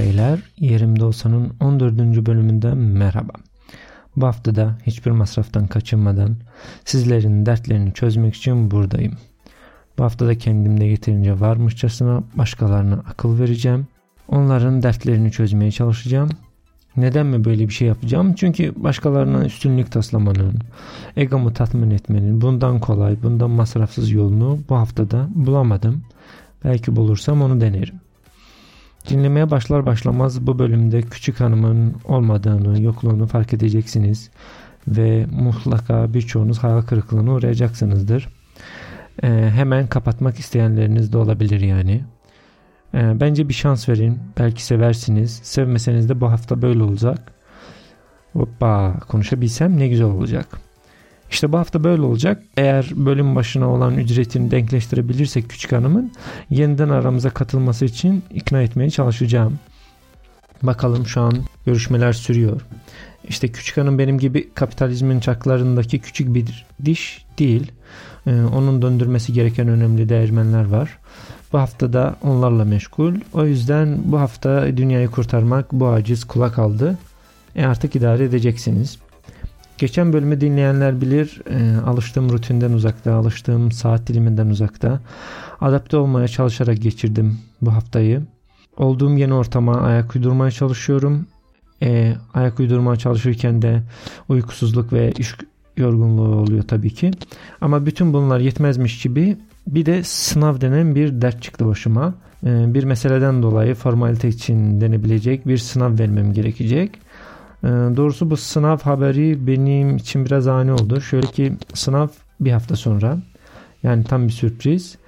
beyler, Yerimde Olsa'nın 14. bölümünden merhaba. Bu hafta da hiçbir masraftan kaçınmadan sizlerin dertlerini çözmek için buradayım. Bu hafta da kendimde yeterince varmışçasına başkalarına akıl vereceğim. Onların dertlerini çözmeye çalışacağım. Neden mi böyle bir şey yapacağım? Çünkü başkalarına üstünlük taslamanın, egomu tatmin etmenin bundan kolay, bundan masrafsız yolunu bu haftada bulamadım. Belki bulursam onu denerim. Dinlemeye başlar başlamaz bu bölümde küçük hanımın olmadığını, yokluğunu fark edeceksiniz ve mutlaka birçoğunuz hayal kırıklığına uğrayacaksınızdır. Ee, hemen kapatmak isteyenleriniz de olabilir yani. Ee, bence bir şans verin. Belki seversiniz. Sevmeseniz de bu hafta böyle olacak. Hoppa konuşabilsem ne güzel olacak. İşte bu hafta böyle olacak. Eğer bölüm başına olan ücretini denkleştirebilirsek küçük hanımın yeniden aramıza katılması için ikna etmeye çalışacağım. Bakalım şu an görüşmeler sürüyor. İşte küçük hanım benim gibi kapitalizmin çaklarındaki küçük bir diş değil. Ee, onun döndürmesi gereken önemli değermenler var. Bu hafta da onlarla meşgul. O yüzden bu hafta dünyayı kurtarmak bu aciz kulak aldı. E artık idare edeceksiniz. Geçen bölümü dinleyenler bilir e, alıştığım rutinden uzakta, alıştığım saat diliminden uzakta. Adapte olmaya çalışarak geçirdim bu haftayı. Olduğum yeni ortama ayak uydurmaya çalışıyorum. E, ayak uydurmaya çalışırken de uykusuzluk ve iş yorgunluğu oluyor tabii ki. Ama bütün bunlar yetmezmiş gibi bir de sınav denen bir dert çıktı başıma. E, bir meseleden dolayı formalite için denebilecek bir sınav vermem gerekecek. Ee, doğrusu bu sınav haberi benim için biraz ani oldu. Şöyle ki sınav bir hafta sonra. Yani tam bir sürpriz.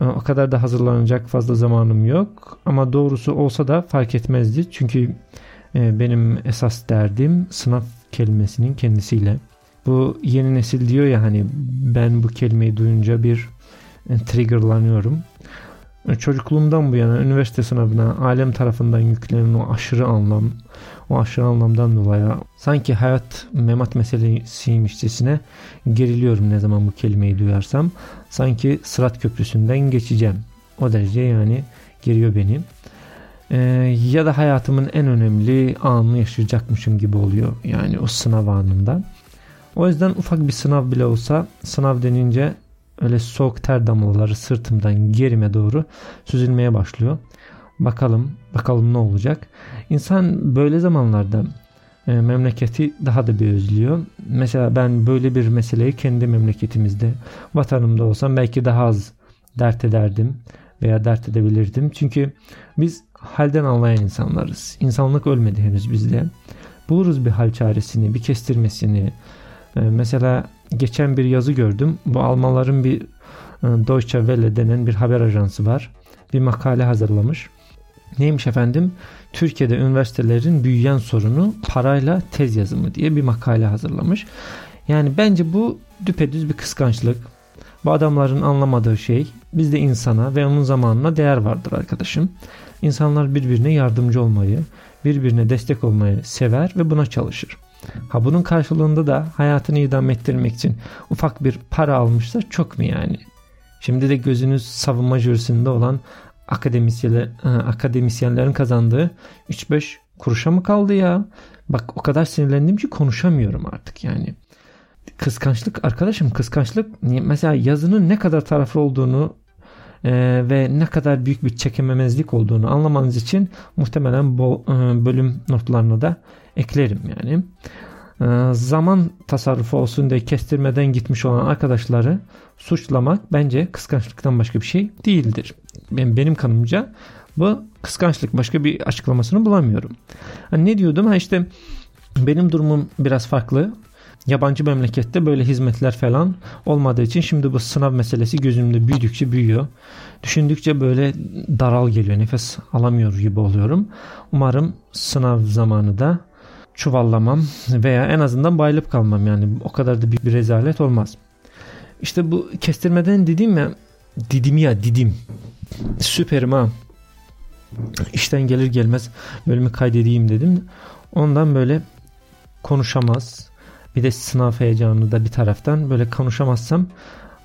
Ee, o kadar da hazırlanacak fazla zamanım yok. Ama doğrusu olsa da fark etmezdi. Çünkü e, benim esas derdim sınav kelimesinin kendisiyle. Bu yeni nesil diyor ya hani ben bu kelimeyi duyunca bir e, triggerlanıyorum. Çocukluğumdan bu yana üniversite sınavına alem tarafından yüklenen o aşırı anlam, o aşırı anlamdan dolayı sanki hayat memat meselesiymişçesine geriliyorum ne zaman bu kelimeyi duyarsam. Sanki Sırat Köprüsü'nden geçeceğim. O derece yani geriyor beni. Ee, ya da hayatımın en önemli anını yaşayacakmışım gibi oluyor. Yani o sınav anında. O yüzden ufak bir sınav bile olsa sınav denince öyle soğuk ter damlaları sırtımdan gerime doğru süzülmeye başlıyor. Bakalım, bakalım ne olacak. İnsan böyle zamanlarda e, memleketi daha da bir özlüyor. Mesela ben böyle bir meseleyi kendi memleketimizde, vatanımda olsam belki daha az dert ederdim veya dert edebilirdim. Çünkü biz halden anlayan insanlarız. İnsanlık ölmedi henüz bizde. Buluruz bir hal çaresini, bir kestirmesini. E, mesela geçen bir yazı gördüm. Bu Almanların bir e, Deutsche Welle denen bir haber ajansı var. Bir makale hazırlamış. Neymiş efendim? Türkiye'de üniversitelerin büyüyen sorunu parayla tez yazımı diye bir makale hazırlamış. Yani bence bu düpedüz bir kıskançlık. Bu adamların anlamadığı şey bizde insana ve onun zamanına değer vardır arkadaşım. İnsanlar birbirine yardımcı olmayı, birbirine destek olmayı sever ve buna çalışır. Ha bunun karşılığında da hayatını idam ettirmek için ufak bir para almışsa çok mu yani? Şimdi de gözünüz savunma jürisinde olan akademisyenler, akademisyenlerin kazandığı 3-5 kuruşa mı kaldı ya? Bak o kadar sinirlendim ki konuşamıyorum artık yani. Kıskançlık arkadaşım kıskançlık mesela yazının ne kadar taraflı olduğunu e, ve ne kadar büyük bir çekememezlik olduğunu anlamanız için muhtemelen bu e, bölüm notlarına da eklerim yani. E, zaman tasarrufu olsun diye kestirmeden gitmiş olan arkadaşları suçlamak bence kıskançlıktan başka bir şey değildir. Benim, benim kanımca bu kıskançlık başka bir açıklamasını bulamıyorum. Hani ne diyordum? Ha işte benim durumum biraz farklı. Yabancı memlekette böyle hizmetler falan olmadığı için şimdi bu sınav meselesi gözümde büyüdükçe büyüyor. Düşündükçe böyle daral geliyor. Nefes alamıyor gibi oluyorum. Umarım sınav zamanı da çuvallamam veya en azından bayılıp kalmam yani o kadar da bir rezalet olmaz. İşte bu kestirmeden dedim ya didim ya didim süperim ha işten gelir gelmez bölümü kaydedeyim dedim. Ondan böyle konuşamaz bir de sınav heyecanı da bir taraftan böyle konuşamazsam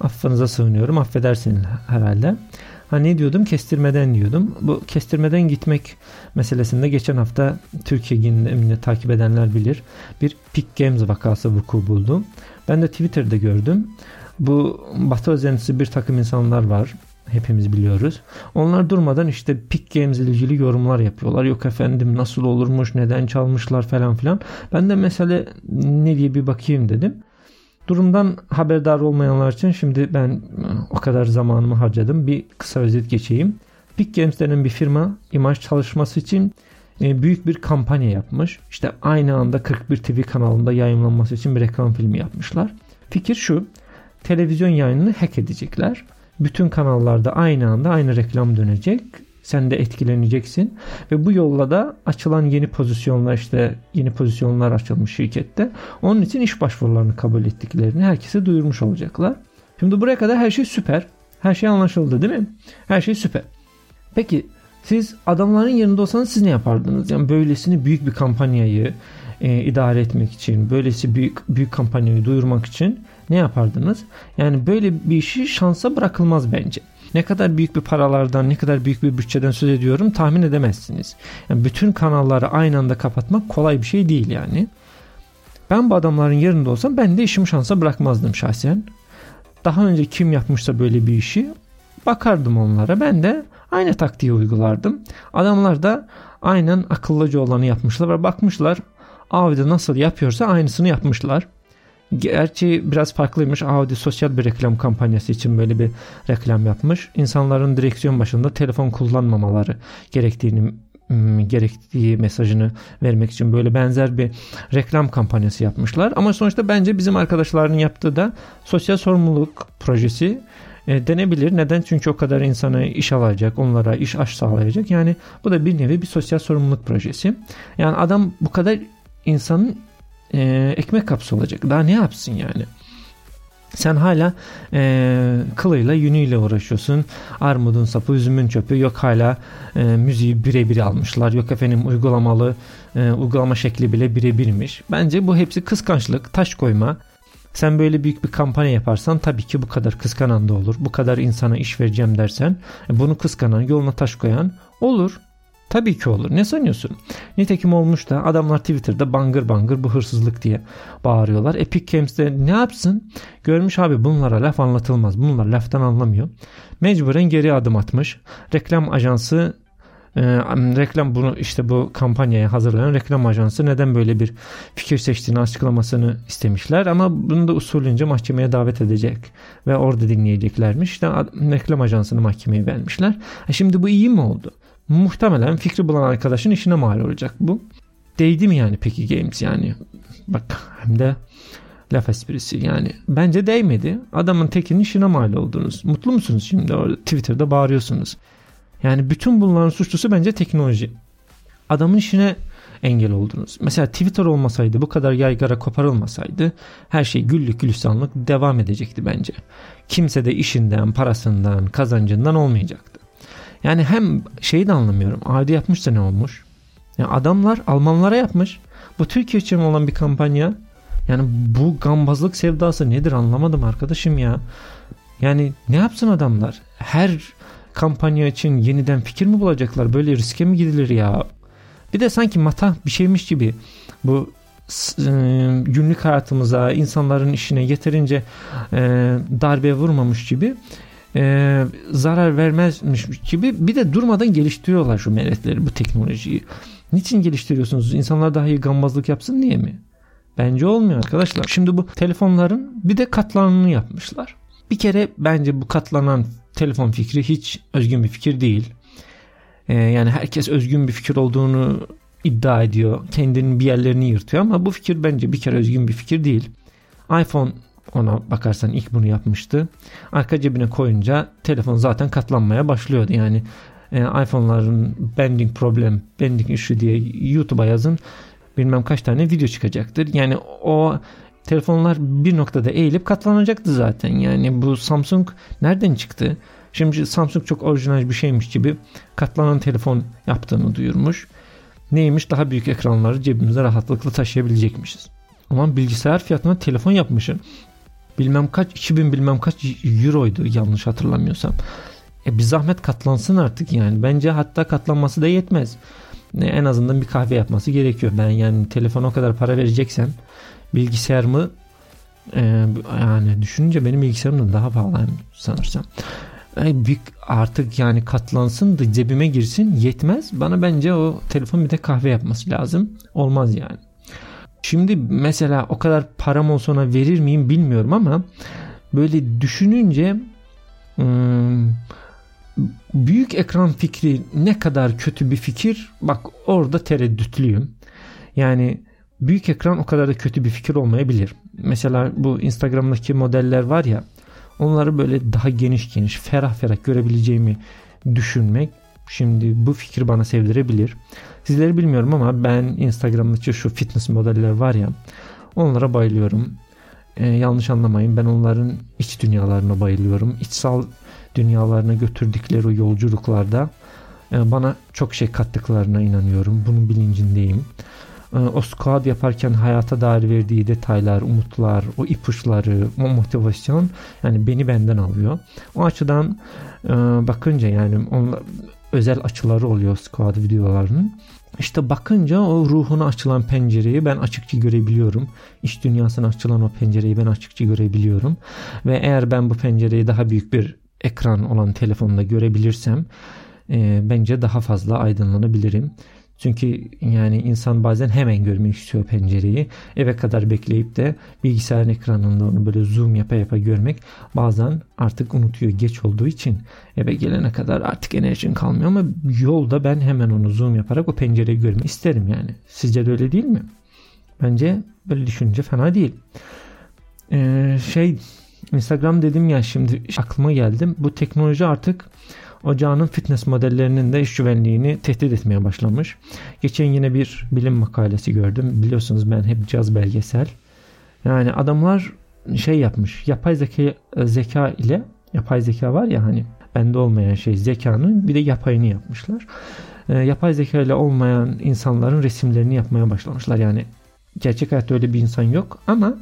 Affınıza sığınıyorum. Affedersin herhalde. Ha ne diyordum? Kestirmeden diyordum. Bu kestirmeden gitmek meselesinde geçen hafta Türkiye gündemini takip edenler bilir. Bir Peak Games vakası vuku buldu. Ben de Twitter'da gördüm. Bu Batı özenlisi bir takım insanlar var. Hepimiz biliyoruz. Onlar durmadan işte Peak Games ile ilgili yorumlar yapıyorlar. Yok efendim nasıl olurmuş, neden çalmışlar falan filan. Ben de mesele ne diye bir bakayım dedim. Durumdan haberdar olmayanlar için şimdi ben o kadar zamanımı harcadım. Bir kısa özet geçeyim. Peak Games denen bir firma imaj çalışması için e, büyük bir kampanya yapmış. İşte aynı anda 41 TV kanalında yayınlanması için bir reklam filmi yapmışlar. Fikir şu. Televizyon yayınını hack edecekler. Bütün kanallarda aynı anda aynı reklam dönecek sen de etkileneceksin. Ve bu yolla da açılan yeni pozisyonlar işte yeni pozisyonlar açılmış şirkette. Onun için iş başvurularını kabul ettiklerini herkese duyurmuş olacaklar. Şimdi buraya kadar her şey süper. Her şey anlaşıldı değil mi? Her şey süper. Peki siz adamların yerinde olsanız siz ne yapardınız? Yani böylesini büyük bir kampanyayı e, idare etmek için, böylesi büyük büyük kampanyayı duyurmak için ne yapardınız? Yani böyle bir işi şansa bırakılmaz bence. Ne kadar büyük bir paralardan, ne kadar büyük bir bütçeden söz ediyorum tahmin edemezsiniz. Yani bütün kanalları aynı anda kapatmak kolay bir şey değil yani. Ben bu adamların yerinde olsam ben de işimi şansa bırakmazdım şahsen. Daha önce kim yapmışsa böyle bir işi bakardım onlara. Ben de aynı taktiği uygulardım. Adamlar da aynen akıllıca olanı yapmışlar ve bakmışlar Audi nasıl yapıyorsa aynısını yapmışlar. Gerçi biraz farklıymış. Audi sosyal bir reklam kampanyası için böyle bir reklam yapmış. İnsanların direksiyon başında telefon kullanmamaları gerektiğini hmm, gerektiği mesajını vermek için böyle benzer bir reklam kampanyası yapmışlar. Ama sonuçta bence bizim arkadaşların yaptığı da sosyal sorumluluk projesi e, denebilir. Neden? Çünkü o kadar insana iş alacak, onlara iş aş sağlayacak. Yani bu da bir nevi bir sosyal sorumluluk projesi. Yani adam bu kadar insanın e, ekmek kapısı olacak. Daha ne yapsın yani? Sen hala e, kılıyla yünüyle uğraşıyorsun. Armudun sapı, üzümün çöpü. Yok hala e, müziği birebir almışlar. Yok efendim uygulamalı e, uygulama şekli bile birebirmiş. Bence bu hepsi kıskançlık, taş koyma. Sen böyle büyük bir kampanya yaparsan tabii ki bu kadar kıskanan da olur. Bu kadar insana iş vereceğim dersen e, bunu kıskanan, yoluna taş koyan olur. Tabii ki olur. Ne sanıyorsun? Nitekim olmuş da adamlar Twitter'da bangır bangır bu hırsızlık diye bağırıyorlar. Epic Games'te ne yapsın? Görmüş abi bunlara laf anlatılmaz. Bunlar laftan anlamıyor. Mecburen geri adım atmış. Reklam ajansı e, reklam bunu işte bu kampanyaya hazırlayan reklam ajansı neden böyle bir fikir seçtiğini açıklamasını istemişler ama bunu da usulünce mahkemeye davet edecek ve orada dinleyeceklermiş. İşte reklam ajansını mahkemeye vermişler. E şimdi bu iyi mi oldu? Muhtemelen fikri bulan arkadaşın işine mal olacak bu. Değdi mi yani peki Games yani? Bak hem de laf esprisi yani. Bence değmedi. Adamın tekinin işine mal oldunuz. Mutlu musunuz şimdi orada Twitter'da bağırıyorsunuz. Yani bütün bunların suçlusu bence teknoloji. Adamın işine engel oldunuz. Mesela Twitter olmasaydı bu kadar yaygara koparılmasaydı her şey güllük gülistanlık devam edecekti bence. Kimse de işinden, parasından, kazancından olmayacaktı. Yani hem şeyi de anlamıyorum. Adi yapmışsa ne olmuş? Yani adamlar Almanlara yapmış. Bu Türkiye için olan bir kampanya. Yani bu gambazlık sevdası nedir anlamadım arkadaşım ya. Yani ne yapsın adamlar? Her kampanya için yeniden fikir mi bulacaklar? Böyle riske mi gidilir ya? Bir de sanki mata bir şeymiş gibi bu e, günlük hayatımıza, insanların işine yeterince e, darbe vurmamış gibi e, zarar vermezmiş gibi bir de durmadan geliştiriyorlar şu meletleri bu teknolojiyi. Niçin geliştiriyorsunuz? İnsanlar daha iyi gambazlık yapsın diye mi? Bence olmuyor arkadaşlar. Şimdi bu telefonların bir de katlanını yapmışlar. Bir kere bence bu katlanan telefon fikri hiç özgün bir fikir değil. Ee, yani herkes özgün bir fikir olduğunu iddia ediyor. Kendinin bir yerlerini yırtıyor ama bu fikir bence bir kere özgün bir fikir değil. iPhone ona bakarsan ilk bunu yapmıştı. Arka cebine koyunca telefon zaten katlanmaya başlıyordu. Yani e, iPhone'ların bending problem, bending issue diye YouTube'a yazın bilmem kaç tane video çıkacaktır. Yani o telefonlar bir noktada eğilip katlanacaktı zaten. Yani bu Samsung nereden çıktı? Şimdi Samsung çok orijinal bir şeymiş gibi katlanan telefon yaptığını duyurmuş. Neymiş? Daha büyük ekranları cebimize rahatlıkla taşıyabilecekmişiz. Ama bilgisayar fiyatına telefon yapmışsın. Bilmem kaç 2000 bilmem kaç euroydu yanlış hatırlamıyorsam. E bir zahmet katlansın artık yani. Bence hatta katlanması da yetmez. E, en azından bir kahve yapması gerekiyor. Ben yani telefona o kadar para vereceksem bilgisayarımı e, yani düşününce benim bilgisayarım da daha pahalı sanırsam. E, bir artık yani katlansın da cebime girsin yetmez. Bana bence o telefon bir de kahve yapması lazım. Olmaz yani. Şimdi mesela o kadar param olsa ona verir miyim bilmiyorum ama böyle düşününce büyük ekran fikri ne kadar kötü bir fikir bak orada tereddütlüyüm. Yani büyük ekran o kadar da kötü bir fikir olmayabilir. Mesela bu Instagram'daki modeller var ya onları böyle daha geniş geniş ferah ferah görebileceğimi düşünmek şimdi bu fikir bana sevdirebilir. Sizleri bilmiyorum ama ben Instagram'daki şu fitness modeller var ya onlara bayılıyorum. Ee, yanlış anlamayın ben onların iç dünyalarına bayılıyorum. İçsal dünyalarına götürdükleri o yolculuklarda e, bana çok şey kattıklarına inanıyorum. Bunun bilincindeyim. E, o squat yaparken hayata dair verdiği detaylar, umutlar, o ipuçları, o motivasyon yani beni benden alıyor. O açıdan e, bakınca yani onlar, özel açıları oluyor squat videolarının. İşte bakınca o ruhuna açılan pencereyi ben açıkça görebiliyorum. İş dünyasına açılan o pencereyi ben açıkça görebiliyorum. Ve eğer ben bu pencereyi daha büyük bir ekran olan telefonda görebilirsem e, bence daha fazla aydınlanabilirim. Çünkü yani insan bazen hemen görmek istiyor pencereyi. Eve kadar bekleyip de bilgisayarın ekranında onu böyle zoom yapa yapa görmek bazen artık unutuyor geç olduğu için. Eve gelene kadar artık enerjin kalmıyor ama yolda ben hemen onu zoom yaparak o pencereyi görmek isterim yani. Sizce de öyle değil mi? Bence böyle düşünce fena değil. Ee, şey Instagram dedim ya şimdi aklıma geldim. Bu teknoloji artık ocağının fitness modellerinin de iş güvenliğini tehdit etmeye başlamış. Geçen yine bir bilim makalesi gördüm. Biliyorsunuz ben hep caz belgesel. Yani adamlar şey yapmış. Yapay zeka, zeka ile yapay zeka var ya hani bende olmayan şey zekanın bir de yapayını yapmışlar. E, yapay zeka ile olmayan insanların resimlerini yapmaya başlamışlar. Yani gerçek hayatta öyle bir insan yok ama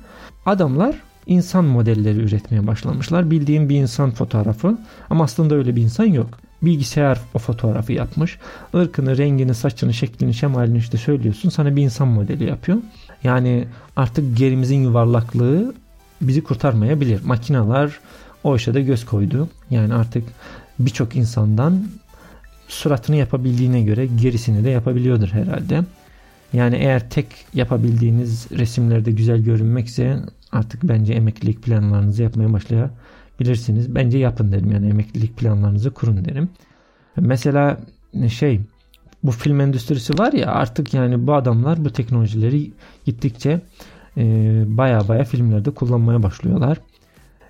adamlar insan modelleri üretmeye başlamışlar. Bildiğim bir insan fotoğrafı ama aslında öyle bir insan yok. Bilgisayar o fotoğrafı yapmış. Irkını, rengini, saçını, şeklini, şemalini işte söylüyorsun. Sana bir insan modeli yapıyor. Yani artık gerimizin yuvarlaklığı bizi kurtarmayabilir. Makineler o işe de göz koydu. Yani artık birçok insandan suratını yapabildiğine göre gerisini de yapabiliyordur herhalde. Yani eğer tek yapabildiğiniz resimlerde güzel görünmekse artık bence emeklilik planlarınızı yapmaya başlayabilirsiniz. Bence yapın derim yani emeklilik planlarınızı kurun derim. Mesela şey bu film endüstrisi var ya artık yani bu adamlar bu teknolojileri gittikçe e, baya baya filmlerde kullanmaya başlıyorlar.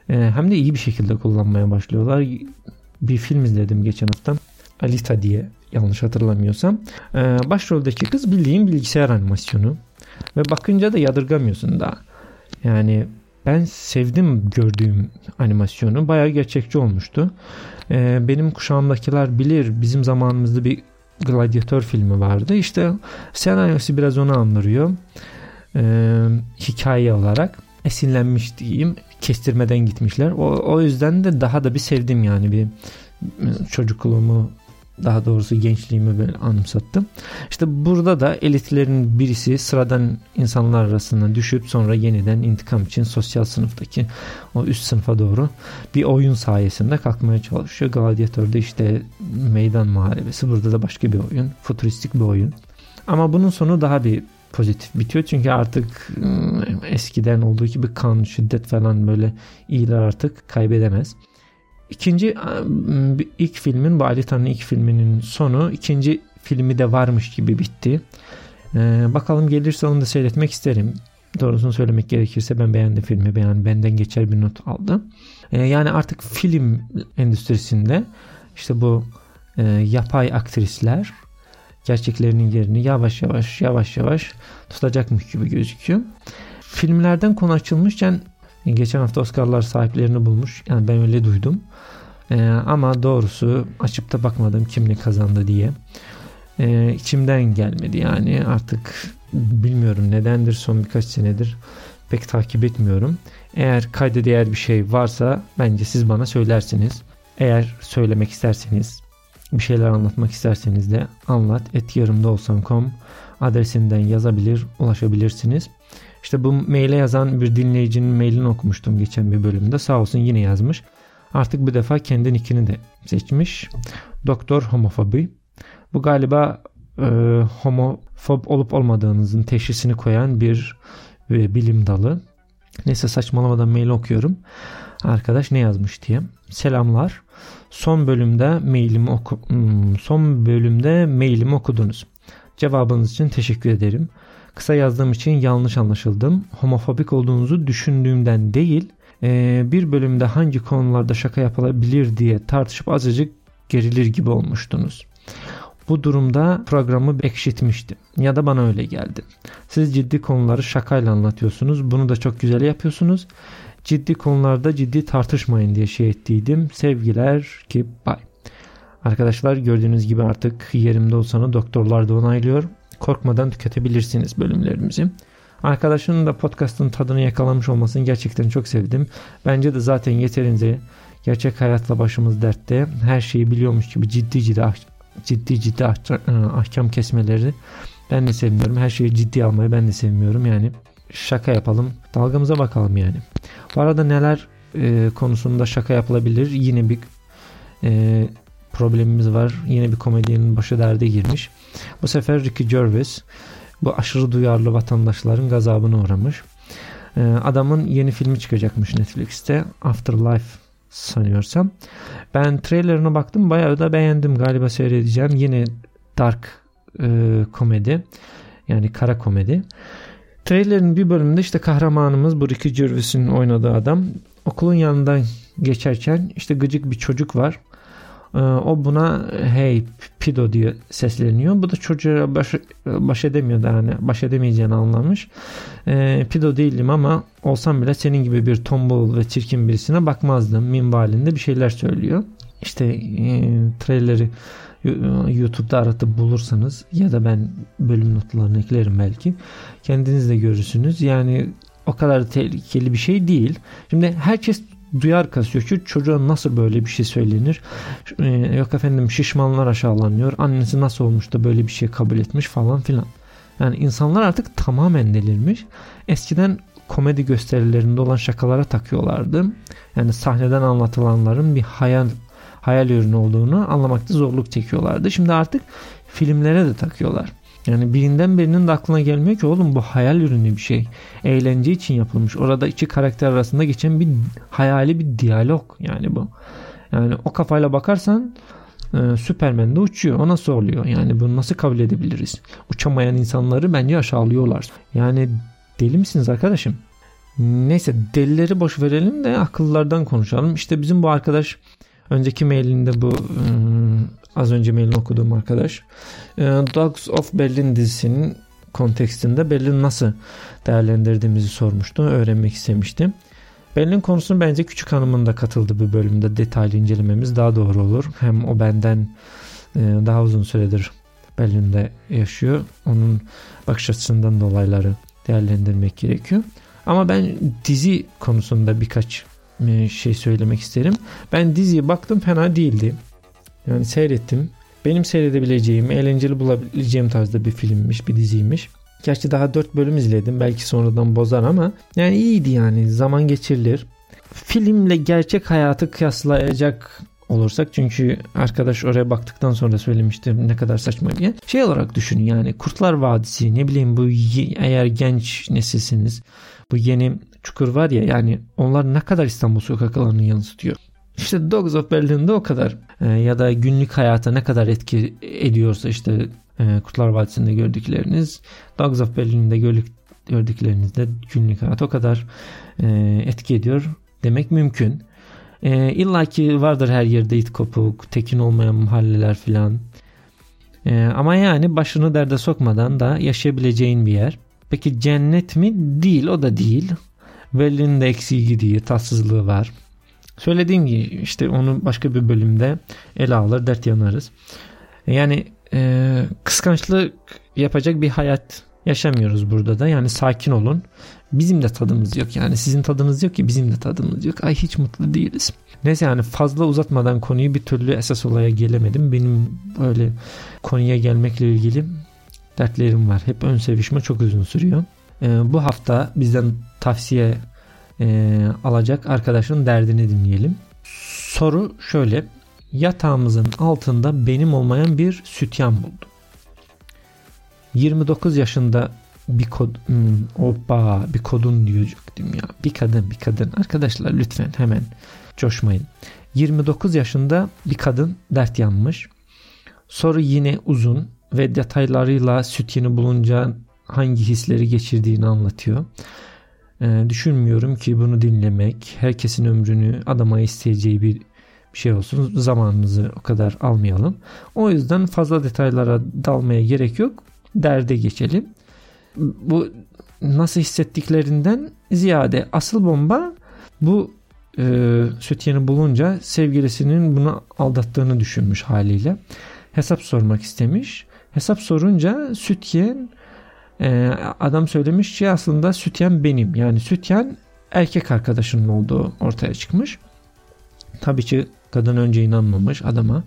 E, hem de iyi bir şekilde kullanmaya başlıyorlar. Bir film izledim geçen hafta. Alita diye yanlış hatırlamıyorsam. E, başroldeki kız bildiğin bilgisayar animasyonu. Ve bakınca da yadırgamıyorsun daha. Yani ben sevdim gördüğüm animasyonu. Bayağı gerçekçi olmuştu. Ee, benim kuşağımdakiler bilir bizim zamanımızda bir gladyatör filmi vardı. İşte senaryosu biraz onu andırıyor. Ee, hikaye olarak esinlenmiş diyeyim. Kestirmeden gitmişler. O, o yüzden de daha da bir sevdim yani bir çocukluğumu daha doğrusu gençliğimi böyle anımsattım. İşte burada da elitlerin birisi sıradan insanlar arasında düşüp sonra yeniden intikam için sosyal sınıftaki o üst sınıfa doğru bir oyun sayesinde kalkmaya çalışıyor. Gladiator'da işte meydan muharebesi burada da başka bir oyun. Futuristik bir oyun. Ama bunun sonu daha bir pozitif bitiyor. Çünkü artık ıı, eskiden olduğu gibi kan, şiddet falan böyle iyiler artık kaybedemez. İkinci ilk filmin bu Alita'nın ilk filminin sonu ikinci filmi de varmış gibi bitti. Ee, bakalım gelirse onu da seyretmek isterim. Doğrusunu söylemek gerekirse ben beğendim filmi. Yani benden geçer bir not aldı. Ee, yani artık film endüstrisinde işte bu e, yapay aktrisler gerçeklerinin yerini yavaş yavaş yavaş yavaş tutacakmış gibi gözüküyor. Filmlerden konu açılmışken geçen hafta Oscar'lar sahiplerini bulmuş. Yani ben öyle duydum. Ee, ama doğrusu açıp da bakmadım kim ne kazandı diye. Ee, içimden gelmedi yani artık bilmiyorum nedendir son birkaç senedir pek takip etmiyorum. Eğer kayda değer bir şey varsa bence siz bana söylersiniz. Eğer söylemek isterseniz bir şeyler anlatmak isterseniz de anlat etyarımdaolsan.com adresinden yazabilir, ulaşabilirsiniz. İşte bu maile yazan bir dinleyicinin mailini okumuştum geçen bir bölümde. Sağ olsun yine yazmış. Artık bu defa kendi nickini de seçmiş. Doktor homofobi. Bu galiba e, homofob olup olmadığınızın teşhisini koyan bir e, bilim dalı. Neyse saçmalamadan mail okuyorum. Arkadaş ne yazmış diye. Selamlar. Son bölümde mailimi oku hmm, son bölümde mailimi okudunuz. Cevabınız için teşekkür ederim. Kısa yazdığım için yanlış anlaşıldım. Homofobik olduğunuzu düşündüğümden değil, e, bir bölümde hangi konularda şaka yapılabilir diye tartışıp azıcık gerilir gibi olmuştunuz. Bu durumda programı ekşitmişti ya da bana öyle geldi. Siz ciddi konuları şakayla anlatıyorsunuz. Bunu da çok güzel yapıyorsunuz. Ciddi konularda ciddi tartışmayın diye şey ettiydim. Sevgiler ki bay. Arkadaşlar gördüğünüz gibi artık yerimde olsanız doktorlar da onaylıyor. Korkmadan tüketebilirsiniz bölümlerimizi. Arkadaşının da podcast'ın tadını yakalamış olmasını gerçekten çok sevdim. Bence de zaten yeterince gerçek hayatla başımız dertte. Her şeyi biliyormuş gibi ciddi ciddi ah, ciddi ciddi ah, ahkam kesmeleri ben de sevmiyorum. Her şeyi ciddi almayı ben de sevmiyorum. Yani şaka yapalım. Dalgamıza bakalım yani. Bu arada neler e, konusunda şaka yapılabilir? Yine bir e, problemimiz var. Yine bir komedyenin başı derde girmiş. Bu sefer Ricky Gervais bu aşırı duyarlı vatandaşların gazabına uğramış. Ee, adamın yeni filmi çıkacakmış Netflix'te. Afterlife sanıyorsam. Ben trailerına baktım. Bayağı da beğendim. Galiba seyredeceğim. Yine dark e, komedi. Yani kara komedi. Trailerin bir bölümünde işte kahramanımız bu Ricky Gervais'in oynadığı adam okulun yanından geçerken işte gıcık bir çocuk var. Ee, o buna hey pido diye sesleniyor. Bu da çocuğa baş, baş edemiyor da yani baş edemeyeceğini anlamış. E, pido değilim ama olsam bile senin gibi bir tombul ve çirkin birisine bakmazdım. Minvalinde bir şeyler söylüyor. İşte e, trailer'i YouTube'da aratıp bulursanız ya da ben bölüm notlarını eklerim belki. Kendiniz de görürsünüz. Yani o kadar tehlikeli bir şey değil. Şimdi herkes duyar kasıyor. Ki çocuğa nasıl böyle bir şey söylenir? Ee, yok efendim şişmanlar aşağılanıyor. Annesi nasıl olmuş da böyle bir şey kabul etmiş falan filan. Yani insanlar artık tamamen delirmiş. Eskiden komedi gösterilerinde olan şakalara takıyorlardı. Yani sahneden anlatılanların bir hayal hayal ürünü olduğunu anlamakta zorluk çekiyorlardı. Şimdi artık filmlere de takıyorlar yani birinden birinin de aklına gelmiyor ki oğlum bu hayal ürünü bir şey. Eğlence için yapılmış. Orada iki karakter arasında geçen bir hayali bir diyalog yani bu. Yani o kafayla bakarsan e, Superman de uçuyor. O nasıl oluyor? Yani bunu nasıl kabul edebiliriz? Uçamayan insanları bence aşağılıyorlar. Yani deli misiniz arkadaşım? Neyse delileri boş verelim de akıllardan konuşalım. İşte bizim bu arkadaş önceki mailinde bu ıı, az önce mailini okuduğum arkadaş e, Dogs of Berlin dizisinin kontekstinde Berlin nasıl değerlendirdiğimizi sormuştu. Öğrenmek istemiştim. Berlin konusunu bence Küçük Hanım'ın da katıldığı bir bölümde detaylı incelememiz daha doğru olur. Hem o benden e, daha uzun süredir Berlin'de yaşıyor. Onun bakış açısından dolayları değerlendirmek gerekiyor. Ama ben dizi konusunda birkaç e, şey söylemek isterim. Ben diziye baktım fena değildi. Yani seyrettim. Benim seyredebileceğim, eğlenceli bulabileceğim tarzda bir filmmiş, bir diziymiş. Gerçi daha 4 bölüm izledim. Belki sonradan bozar ama yani iyiydi yani. Zaman geçirilir. Filmle gerçek hayatı kıyaslayacak olursak çünkü arkadaş oraya baktıktan sonra söylemiştim ne kadar saçma diye. Şey olarak düşünün yani Kurtlar Vadisi ne bileyim bu eğer genç nesilsiniz bu yeni çukur var ya yani onlar ne kadar İstanbul sokaklarını yansıtıyor. İşte Dogs of Berlin'de o kadar e, ya da günlük hayata ne kadar etki ediyorsa işte e, Kurtlar Vadisi'nde gördükleriniz Dogs of Berlin'de gördük, gördüklerinizde günlük hayat o kadar e, etki ediyor demek mümkün. E, İlla ki vardır her yerde it kopuk, tekin olmayan mahalleler filan. E, ama yani başını derde sokmadan da yaşayabileceğin bir yer. Peki cennet mi? Değil o da değil. Berlin'de eksiği gidiyor, tatsızlığı var. Söylediğim gibi işte onu başka bir bölümde ele alır, dert yanarız. Yani e, kıskançlık yapacak bir hayat yaşamıyoruz burada da. Yani sakin olun. Bizim de tadımız yok. Yani sizin tadınız yok ki bizim de tadımız yok. Ay hiç mutlu değiliz. Neyse yani fazla uzatmadan konuyu bir türlü esas olaya gelemedim. Benim böyle konuya gelmekle ilgili dertlerim var. Hep ön sevişme çok uzun sürüyor. Ee, bu hafta bizden tavsiye e, alacak arkadaşın derdini dinleyelim. Soru şöyle. Yatağımızın altında benim olmayan bir sütyen buldum. 29 yaşında bir kod hmm, opa bir kodun diyecektim ya. Bir kadın bir kadın. Arkadaşlar lütfen hemen coşmayın. 29 yaşında bir kadın dert yanmış. Soru yine uzun ve detaylarıyla sütyeni bulunca hangi hisleri geçirdiğini anlatıyor. Ee, düşünmüyorum ki bunu dinlemek herkesin ömrünü adama isteyeceği bir bir şey olsun. Zamanınızı o kadar almayalım. O yüzden fazla detaylara dalmaya gerek yok. Derde geçelim. Bu nasıl hissettiklerinden ziyade asıl bomba bu e, sütyeni bulunca sevgilisinin bunu aldattığını düşünmüş haliyle. Hesap sormak istemiş. Hesap sorunca sütyen e, adam söylemiş ki aslında sütyen benim. Yani sütyen erkek arkadaşının olduğu ortaya çıkmış. Tabii ki kadın önce inanmamış adama.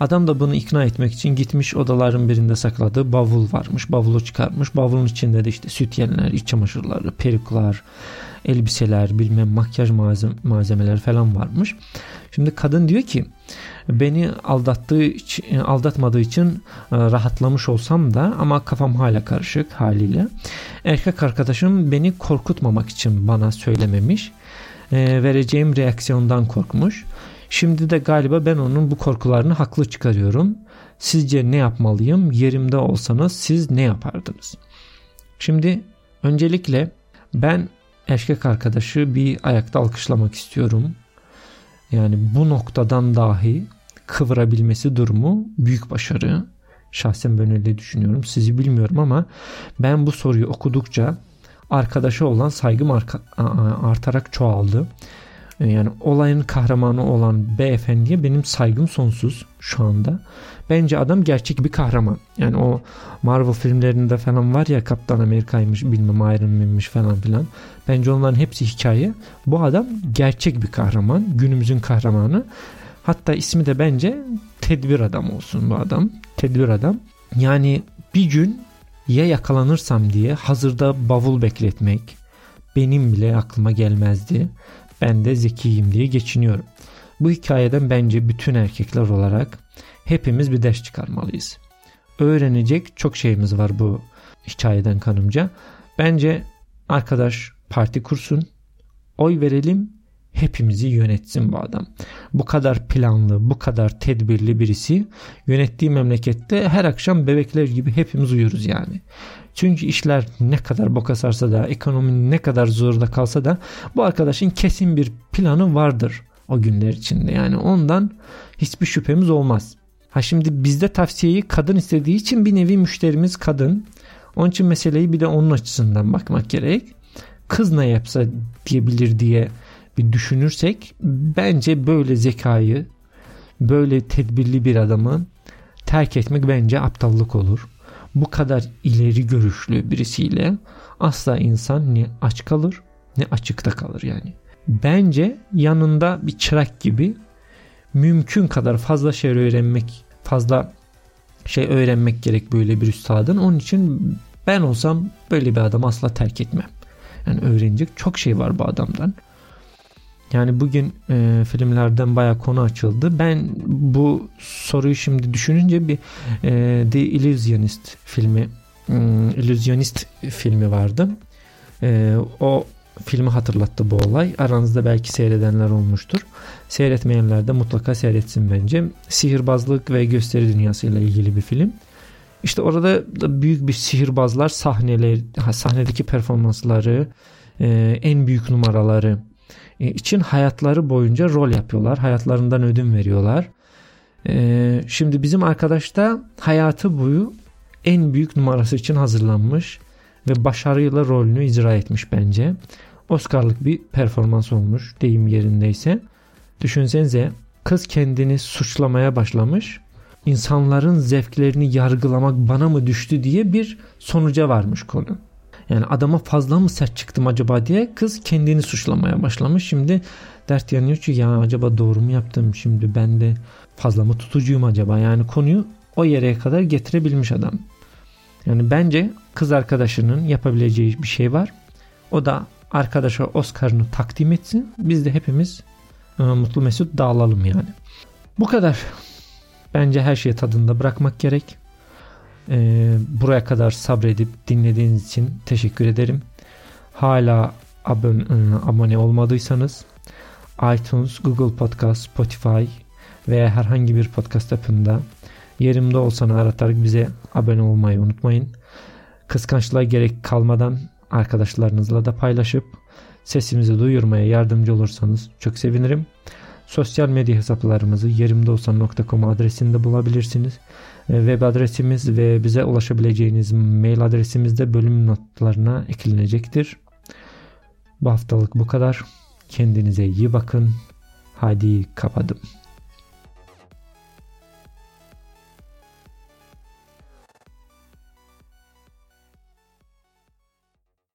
Adam da bunu ikna etmek için gitmiş odaların birinde sakladığı bavul varmış. Bavulu çıkarmış. Bavulun içinde de işte sütyenler, iç çamaşırları, peruklar, elbiseler, bilmem makyaj malzemeler falan varmış. Şimdi kadın diyor ki beni aldattığı için, aldatmadığı için e, rahatlamış olsam da ama kafam hala karışık haliyle. Erkek arkadaşım beni korkutmamak için bana söylememiş. E, vereceğim reaksiyondan korkmuş. Şimdi de galiba ben onun bu korkularını haklı çıkarıyorum. Sizce ne yapmalıyım? Yerimde olsanız siz ne yapardınız? Şimdi öncelikle ben erkek arkadaşı bir ayakta alkışlamak istiyorum. Yani bu noktadan dahi kıvırabilmesi durumu büyük başarı. Şahsen ben öyle düşünüyorum. Sizi bilmiyorum ama ben bu soruyu okudukça arkadaşa olan saygım artarak çoğaldı. Yani olayın kahramanı olan beyefendiye benim saygım sonsuz şu anda. Bence adam gerçek bir kahraman. Yani o Marvel filmlerinde falan var ya Kaptan Amerika'ymış bilmem Iron Man'miş falan filan. Bence onların hepsi hikaye. Bu adam gerçek bir kahraman. Günümüzün kahramanı. Hatta ismi de bence tedbir adam olsun bu adam. Tedbir adam. Yani bir gün ya yakalanırsam diye hazırda bavul bekletmek benim bile aklıma gelmezdi. Ben de zekiyim diye geçiniyorum. Bu hikayeden bence bütün erkekler olarak hepimiz bir ders çıkarmalıyız. Öğrenecek çok şeyimiz var bu hikayeden kanımca. Bence arkadaş parti kursun, oy verelim, hepimizi yönetsin bu adam. Bu kadar planlı, bu kadar tedbirli birisi yönettiği memlekette her akşam bebekler gibi hepimiz uyuruz yani. Çünkü işler ne kadar boka sarsa da, ekonomi ne kadar zorda kalsa da bu arkadaşın kesin bir planı vardır o günler içinde. Yani ondan hiçbir şüphemiz olmaz. Ha şimdi bizde tavsiyeyi kadın istediği için bir nevi müşterimiz kadın. Onun için meseleyi bir de onun açısından bakmak gerek. Kız ne yapsa diyebilir diye bir düşünürsek bence böyle zekayı böyle tedbirli bir adamı terk etmek bence aptallık olur. Bu kadar ileri görüşlü birisiyle asla insan ne aç kalır ne açıkta kalır yani. Bence yanında bir çırak gibi mümkün kadar fazla şey öğrenmek, fazla şey öğrenmek gerek böyle bir üstadın. Onun için ben olsam böyle bir adamı asla terk etmem. Yani öğrenecek çok şey var bu adamdan. Yani bugün e, filmlerden baya konu açıldı. Ben bu soruyu şimdi düşününce bir e, The Illusionist filmi um, Illusionist filmi vardı. E, o filmi hatırlattı bu olay. Aranızda belki seyredenler olmuştur. Seyretmeyenler de mutlaka seyretsin bence. Sihirbazlık ve gösteri dünyasıyla ilgili bir film. İşte orada da büyük bir sihirbazlar sahneler, sahnedeki performansları, e, en büyük numaraları e, için hayatları boyunca rol yapıyorlar. Hayatlarından ödün veriyorlar. E, şimdi bizim arkadaş da hayatı boyu en büyük numarası için hazırlanmış ve başarıyla rolünü icra etmiş bence. Oscar'lık bir performans olmuş deyim yerindeyse. Düşünsenize kız kendini suçlamaya başlamış. insanların zevklerini yargılamak bana mı düştü diye bir sonuca varmış konu. Yani adama fazla mı sert çıktım acaba diye kız kendini suçlamaya başlamış. Şimdi dert yanıyor ki ya acaba doğru mu yaptım şimdi ben de fazla mı tutucuyum acaba yani konuyu o yere kadar getirebilmiş adam. Yani bence kız arkadaşının yapabileceği bir şey var. O da arkadaşa Oscar'ını takdim etsin. Biz de hepimiz e, mutlu mesut dağılalım yani. Bu kadar. Bence her şeyi tadında bırakmak gerek. E, buraya kadar sabredip dinlediğiniz için teşekkür ederim. Hala abone, abone olmadıysanız iTunes, Google Podcast, Spotify veya herhangi bir podcast app'ında yerimde olsan aratarak bize abone olmayı unutmayın. Kıskançlığa gerek kalmadan arkadaşlarınızla da paylaşıp sesimizi duyurmaya yardımcı olursanız çok sevinirim. Sosyal medya hesaplarımızı yerimdeolsan.com adresinde bulabilirsiniz. E, web adresimiz ve bize ulaşabileceğiniz mail adresimiz de bölüm notlarına eklenecektir. Bu haftalık bu kadar. Kendinize iyi bakın. Hadi kapadım.